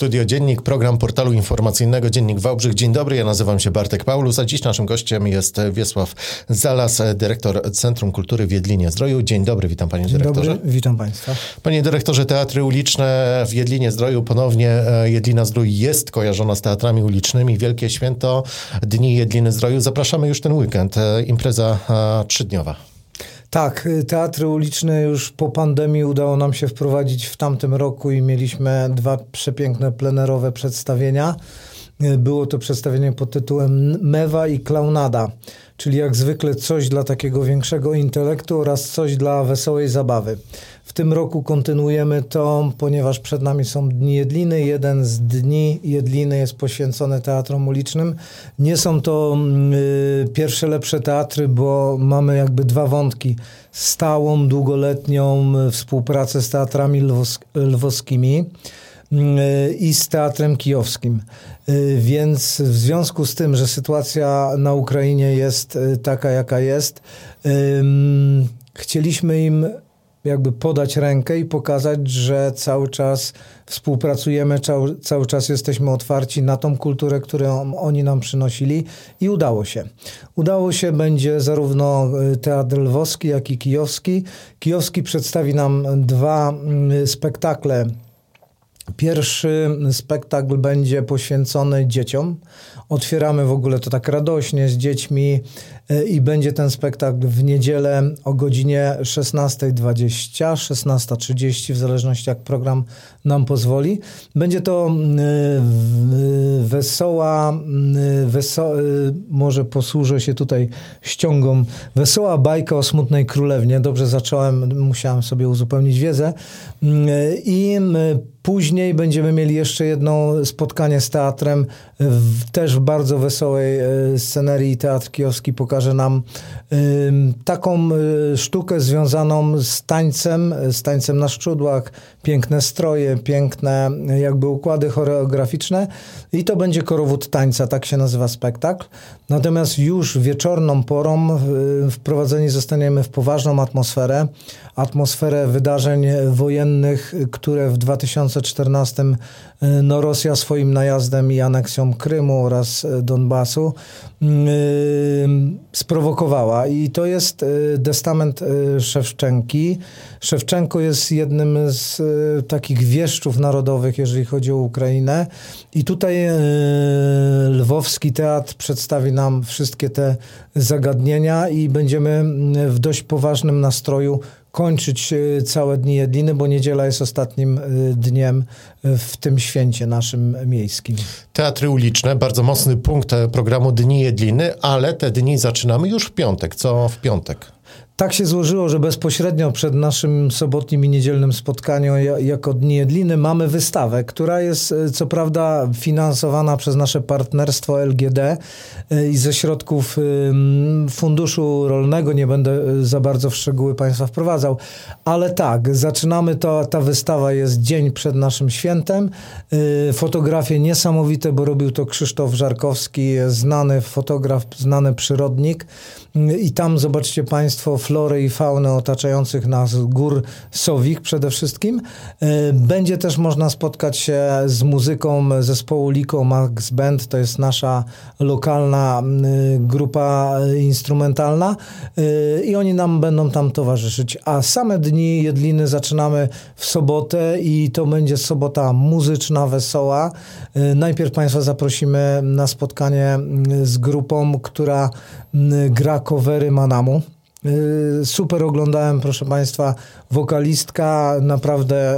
Studio Dziennik, program portalu informacyjnego Dziennik Wałbrzych. Dzień dobry, ja nazywam się Bartek Paulus, a dziś naszym gościem jest Wiesław Zalas, dyrektor Centrum Kultury w Jedlinie Zdroju. Dzień dobry, witam panie Dzień dyrektorze. Dobry, witam państwa. Panie dyrektorze, teatry uliczne w Jedlinie Zdroju, ponownie e, Jedlina Zdrój jest kojarzona z teatrami ulicznymi. Wielkie święto Dni Jedliny Zdroju. Zapraszamy już ten weekend, e, impreza e, trzydniowa. Tak, teatry uliczne już po pandemii udało nam się wprowadzić w tamtym roku i mieliśmy dwa przepiękne plenerowe przedstawienia. Było to przedstawienie pod tytułem Mewa i Klaunada, czyli jak zwykle coś dla takiego większego intelektu oraz coś dla wesołej zabawy. W tym roku kontynuujemy to, ponieważ przed nami są Dni Jedliny. Jeden z Dni Jedliny jest poświęcony teatrom ulicznym. Nie są to y, pierwsze lepsze teatry, bo mamy jakby dwa wątki. Stałą, długoletnią współpracę z teatrami lwos lwowskimi y, i z teatrem kijowskim. Y, więc w związku z tym, że sytuacja na Ukrainie jest y, taka, jaka jest, chcieliśmy im jakby podać rękę i pokazać, że cały czas współpracujemy, cały, cały czas jesteśmy otwarci na tą kulturę, którą oni nam przynosili i udało się. Udało się, będzie zarówno y, Teatr Lwowski, jak i Kijowski. Kijowski przedstawi nam dwa y, spektakle Pierwszy spektakl będzie poświęcony dzieciom. Otwieramy w ogóle to tak radośnie z dziećmi i będzie ten spektakl w niedzielę o godzinie 16.20, 16.30, w zależności jak program nam pozwoli. Będzie to wesoła, weso, e, może posłużę się tutaj ściągą, wesoła bajka o smutnej królewnie. Dobrze zacząłem, musiałem sobie uzupełnić wiedzę. I Później będziemy mieli jeszcze jedno spotkanie z teatrem, w, też w bardzo wesołej e, scenerii. Teatr Kijowski pokaże nam taką e, sztukę związaną z tańcem, z tańcem na szczudłach, piękne stroje, piękne jakby układy choreograficzne i to będzie korowód tańca, tak się nazywa spektakl. Natomiast już wieczorną porą wprowadzeni zostaniemy w poważną atmosferę, atmosferę wydarzeń wojennych, które w 2014 no, Rosja swoim najazdem i aneksją Krymu oraz Donbasu sprowokowała. I to jest testament Szewczenki. Szewczenko jest jednym z takich wieszczów narodowych, jeżeli chodzi o Ukrainę. I tutaj Lwowski Teatr przedstawi nam wszystkie te zagadnienia i będziemy w dość poważnym nastroju kończyć e, całe dni Jedliny, bo niedziela jest ostatnim e, dniem e, w tym święcie naszym miejskim. Teatry uliczne, bardzo mocny punkt programu Dni Jedliny, ale te dni zaczynamy już w piątek. Co w piątek? Tak się złożyło, że bezpośrednio przed naszym sobotnim i niedzielnym spotkaniem jako Dni Jedliny mamy wystawę, która jest e, co prawda finansowana przez nasze partnerstwo LGD e, i ze środków Funduszu Rolnego, nie będę e, za bardzo w szczegóły Państwa wprowadzał, ale tak, zaczynamy to, ta wystawa jest dzień przed naszym świętem. Fotografie niesamowite, bo robił to Krzysztof Żarkowski, znany fotograf, znany przyrodnik i tam zobaczcie Państwo florę i faunę otaczających nas gór Sowik przede wszystkim. E, będzie też można spotkać się z muzyką zespołu Liko Max Band, to jest nasza lokalna grupa instrumentalna e, i oni nam będą tam towarzyszyć. A same dni Jedliny zaczynamy w sobotę i to będzie sobota muzyczna, wesoła. E, najpierw Państwa zaprosimy na spotkanie z grupą, która gra covery Manamu. Y, super oglądałem, proszę Państwa, wokalistka naprawdę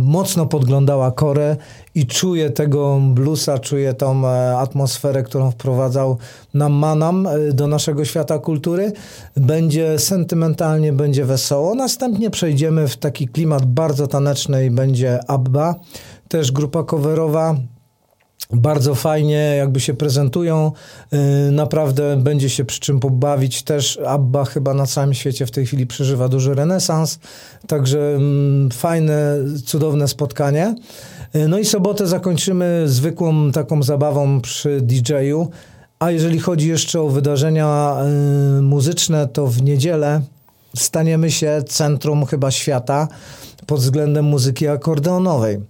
mocno podglądała Korę i czuję tego bluesa, czuję tą e, atmosferę, którą wprowadzał nam Manam e, do naszego świata kultury. Będzie sentymentalnie, będzie wesoło. Następnie przejdziemy w taki klimat bardzo taneczny i będzie Abba, też grupa coverowa bardzo fajnie jakby się prezentują. Y, naprawdę będzie się przy czym pobawić. Też Abba chyba na całym świecie w tej chwili przeżywa duży renesans. Także mm, fajne, cudowne spotkanie. Y, no i sobotę zakończymy zwykłą taką zabawą przy DJ-u. A jeżeli chodzi jeszcze o wydarzenia y, muzyczne, to w niedzielę staniemy się centrum chyba świata pod względem muzyki akordeonowej.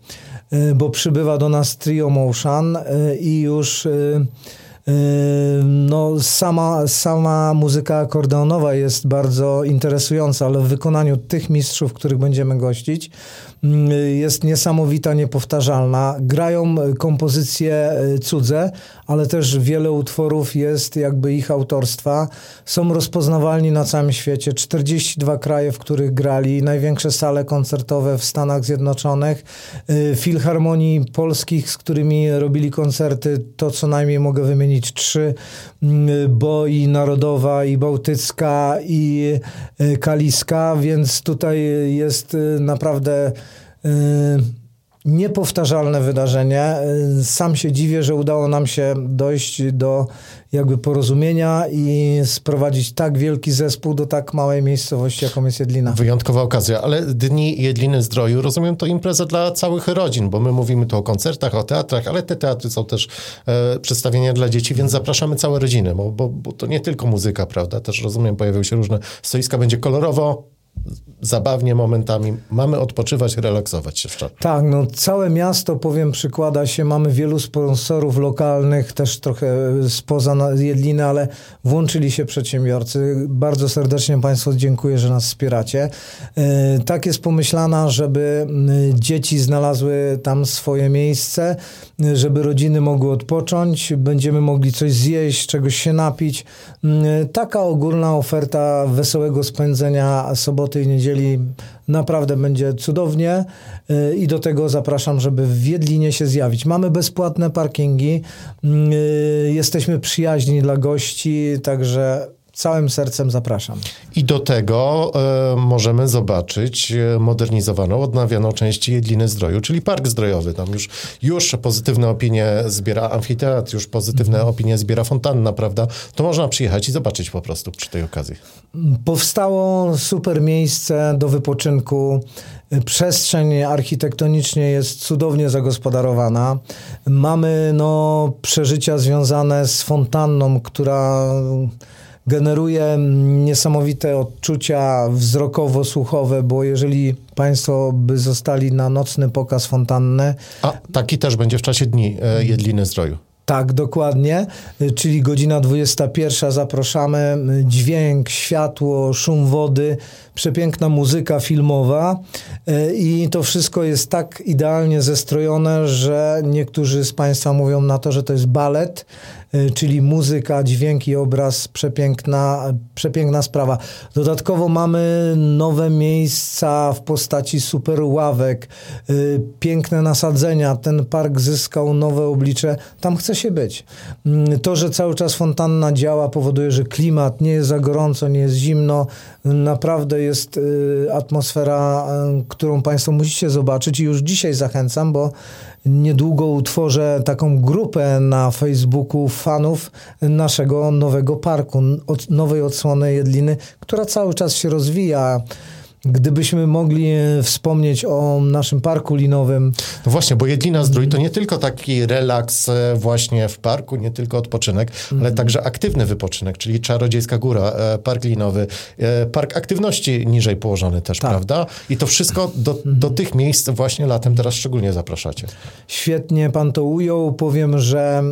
Bo przybywa do nas Trio Motion i już no, sama, sama muzyka akordeonowa jest bardzo interesująca, ale w wykonaniu tych mistrzów, których będziemy gościć, jest niesamowita, niepowtarzalna. Grają kompozycje e, cudze, ale też wiele utworów jest jakby ich autorstwa. Są rozpoznawalni na całym świecie. 42 kraje, w których grali, największe sale koncertowe w Stanach Zjednoczonych, e, filharmonii polskich, z którymi robili koncerty, to co najmniej mogę wymienić trzy, mm, bo i Narodowa, i Bałtycka, i e, Kaliska, więc tutaj jest naprawdę niepowtarzalne wydarzenie. Y, sam się dziwię, że udało nam się dojść do jakby porozumienia i sprowadzić tak wielki zespół do tak małej miejscowości, jaką jest Jedlina. Wyjątkowa okazja, ale Dni Jedliny Zdroju, rozumiem, to impreza dla całych rodzin, bo my mówimy tu o koncertach, o teatrach, ale te teatry są też e, przedstawienia dla dzieci, więc zapraszamy całe rodziny, bo, bo, bo to nie tylko muzyka, prawda? Też rozumiem, pojawią się różne stoiska, będzie kolorowo, zabawnie momentami. Mamy odpoczywać, relaksować się w czarno. Tak, no całe miasto, powiem, przykłada się. Mamy wielu sponsorów lokalnych, też trochę spoza Jedliny, ale włączyli się przedsiębiorcy. Bardzo serdecznie Państwu dziękuję, że nas wspieracie. E, tak jest pomyślana, żeby dzieci znalazły tam swoje miejsce, żeby rodziny mogły odpocząć, będziemy mogli coś zjeść, czegoś się napić. Taka ogólna oferta wesołego spędzenia soboty i niedzieli naprawdę będzie cudownie y, i do tego zapraszam, żeby w Wiedlinie się zjawić. Mamy bezpłatne parkingi, y, jesteśmy przyjaźni dla gości, także całym sercem zapraszam. I do tego e, możemy zobaczyć e, modernizowaną, odnawianą część Jedliny Zdroju, czyli Park Zdrojowy. Tam już, już pozytywne opinie zbiera amfiteatr, już pozytywne mhm. opinie zbiera fontanna, prawda? To można przyjechać i zobaczyć po prostu przy tej okazji. Powstało super miejsce do wypoczynku. Przestrzeń architektonicznie jest cudownie zagospodarowana. Mamy no, przeżycia związane z fontanną, która generuje niesamowite odczucia wzrokowo-słuchowe, bo jeżeli Państwo by zostali na nocny pokaz fontanny... A taki też będzie w czasie dni e, Jedliny Zdroju. Tak, dokładnie, czyli godzina 21 zapraszamy, dźwięk, światło, szum wody, przepiękna muzyka filmowa. E, i to wszystko jest tak idealnie zestrojone, że niektórzy z Państwa mówią na to, że to jest balet, e, czyli muzyka, dźwięk i obraz, przepiękna, przepiękna sprawa. Dodatkowo mamy nowe miejsca w postaci super ławek, e, piękne nasadzenia, ten park zyskał nowe oblicze, tam chce się być. Mm, to, że cały czas fontanna działa powoduje, że klimat nie jest za gorąco, nie jest zimno, naprawdę jest y, atmosfera, którą Państwo musicie zobaczyć i już dzisiaj zachęcam, bo niedługo utworzę taką grupę na Facebooku fanów naszego nowego parku, nowej odsłony Jedliny, która cały czas się rozwija. Gdybyśmy mogli e, wspomnieć o naszym parku linowym. No właśnie, bo Jedlina Zdrój to nie tylko taki relaks e, właśnie w parku, nie tylko odpoczynek, ale mhm. także aktywny wypoczynek, czyli Czarodziejska Góra, e, park linowy, park aktywności niżej położony też, tak. prawda? I to wszystko do, do mhm. tych miejsc właśnie latem teraz szczególnie zapraszacie. Świetnie pan to ujął. Powiem, że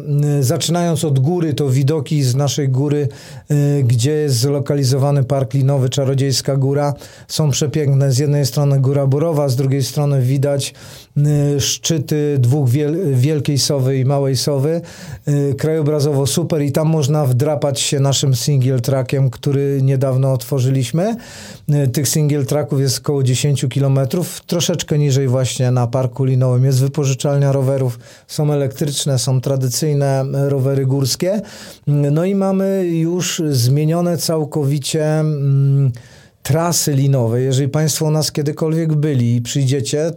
zaczynając od góry, to widoki z naszej góry, gdzie jest zlokalizowany park linowy Czarodziejska Góra, są przepiękne. Z jednej strony Góra Burowa, z drugiej strony widać y, szczyty dwóch wiel Wielkiej Sowy i Małej Sowy. Y, krajobrazowo super i tam można wdrapać się naszym single trackiem, który niedawno otworzyliśmy. Y, tych single tracków jest około 10 kilometrów, troszeczkę niżej właśnie na Parku Linowym. Jest wypożyczalnia rowerów, są elektryczne, są tradycyjne rowery górskie. No i mamy już zmienione całkowicie mm, trasy linowe, jeżeli Państwo u nas kiedykolwiek byli i przyjdziecie,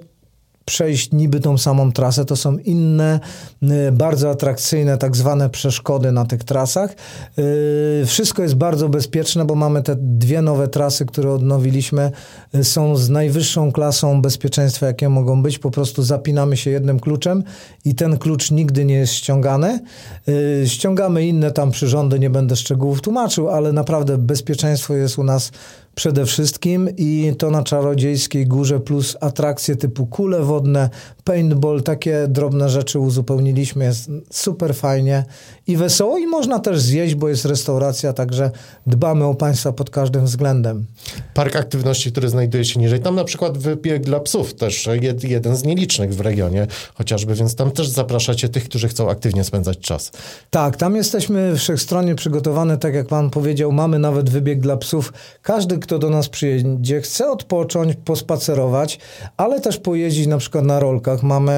przejść niby tą samą trasę, to są inne, y, bardzo atrakcyjne tak zwane przeszkody na tych trasach. Y, wszystko jest bardzo bezpieczne, bo mamy te dwie nowe trasy, które odnowiliśmy, y, są z najwyższą klasą bezpieczeństwa, jakie mogą być. Po prostu zapinamy się jednym kluczem i ten klucz nigdy nie jest ściągany. Ściągamy inne tam przyrządy, nie będę szczegółów tłumaczył, ale naprawdę bezpieczeństwo jest u nas przede wszystkim i to na Czarodziejskiej Górze plus atrakcje typu kule wodne, paintball, takie drobne rzeczy uzupełniliśmy. Jest super fajnie i wesoło i można też zjeść, bo jest restauracja, także dbamy o Państwa pod każdym względem. Park aktywności, który znajduje się niżej. Tam na przykład wybieg dla psów, też jed, jeden z nielicznych w regionie chociażby, więc tam też zapraszacie tych, którzy chcą aktywnie spędzać czas. Tak, tam jesteśmy wszechstronnie przygotowani, tak jak Pan powiedział, mamy nawet wybieg dla psów. Każdy, kto do nas przyjedzie, chce odpocząć, pospacerować, ale też pojeździć na przykład na rolkach. Mamy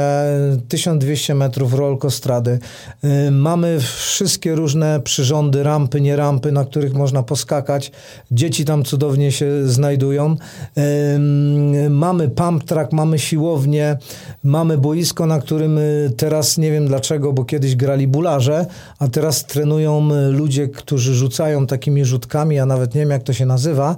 1200 metrów rolkostrady. Y, mamy wszystkie różne przyrządy, rampy, nie rampy, na których można poskakać. Dzieci tam cudownie się znajdują. Mamy pump track, mamy siłownię, mamy boisko, na którym y, teraz nie wiem dlaczego, bo kiedyś grali bularze, a teraz trenują y, ludzie, którzy rzucają takimi rzutkami, ja nawet nie wiem jak to się nazywa,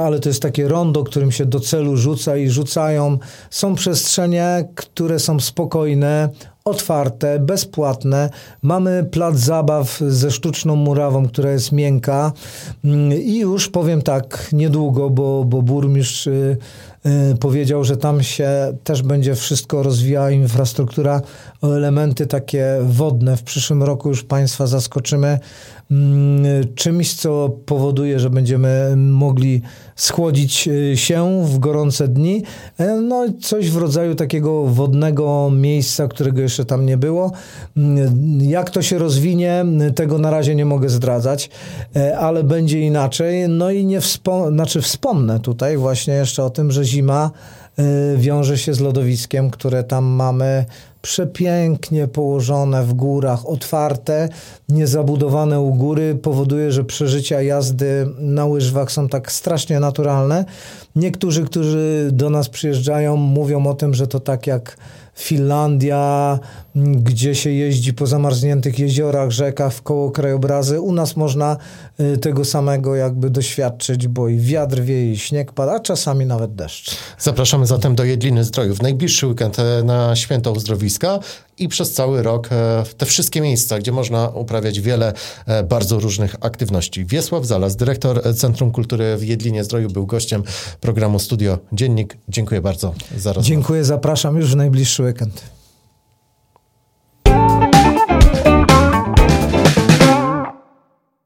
ale to jest takie rondo, którym się do celu rzuca i rzucają. Są przestrzenie, które są spokojne, otwarte, bezpłatne. Mamy plac zabaw ze sztuczną murawą, która jest miękka mm, i już powiem tak niedługo, bo, bo burmistrz y, y, powiedział, że tam się też będzie wszystko rozwijała infrastruktura o elementy takie wodne. W przyszłym roku już Państwa zaskoczymy Mm, czymś, co powoduje, że będziemy mogli schłodzić y, się w gorące dni. E, no, coś w rodzaju takiego wodnego miejsca, którego jeszcze tam nie było. Mm, jak to się rozwinie, tego na razie nie mogę zdradzać, e, ale będzie inaczej. No i nie wspom- znaczy wspomnę tutaj właśnie jeszcze o tym, że zima wiąże się z lodowiskiem, które tam mamy przepięknie położone w górach, otwarte, niezabudowane u góry, powoduje, że przeżycia jazdy na łyżwach są tak strasznie naturalne. Niektórzy, którzy do nas przyjeżdżają, mówią o tym, że to tak jak Finlandia, gdzie się jeździ po zamarzniętych jeziorach, rzekach, w koło krajobrazy. U nas można y, tego samego jakby doświadczyć, bo i wiatr wieje, i śnieg pada, a czasami nawet deszcz. Zapraszamy zatem do Jedliny Zdrojów. Najbliższy weekend e, na Święto Uzdrowiska i przez cały rok e, te wszystkie miejsca, gdzie można uprawiać wiele e, bardzo różnych aktywności. Wiesław Zalas, dyrektor Centrum Kultury w Jedlinie Zdroju, był gościem programu Studio Dziennik. Dziękuję bardzo za rozmowę. Dziękuję, zapraszam już w najbliższy weekend.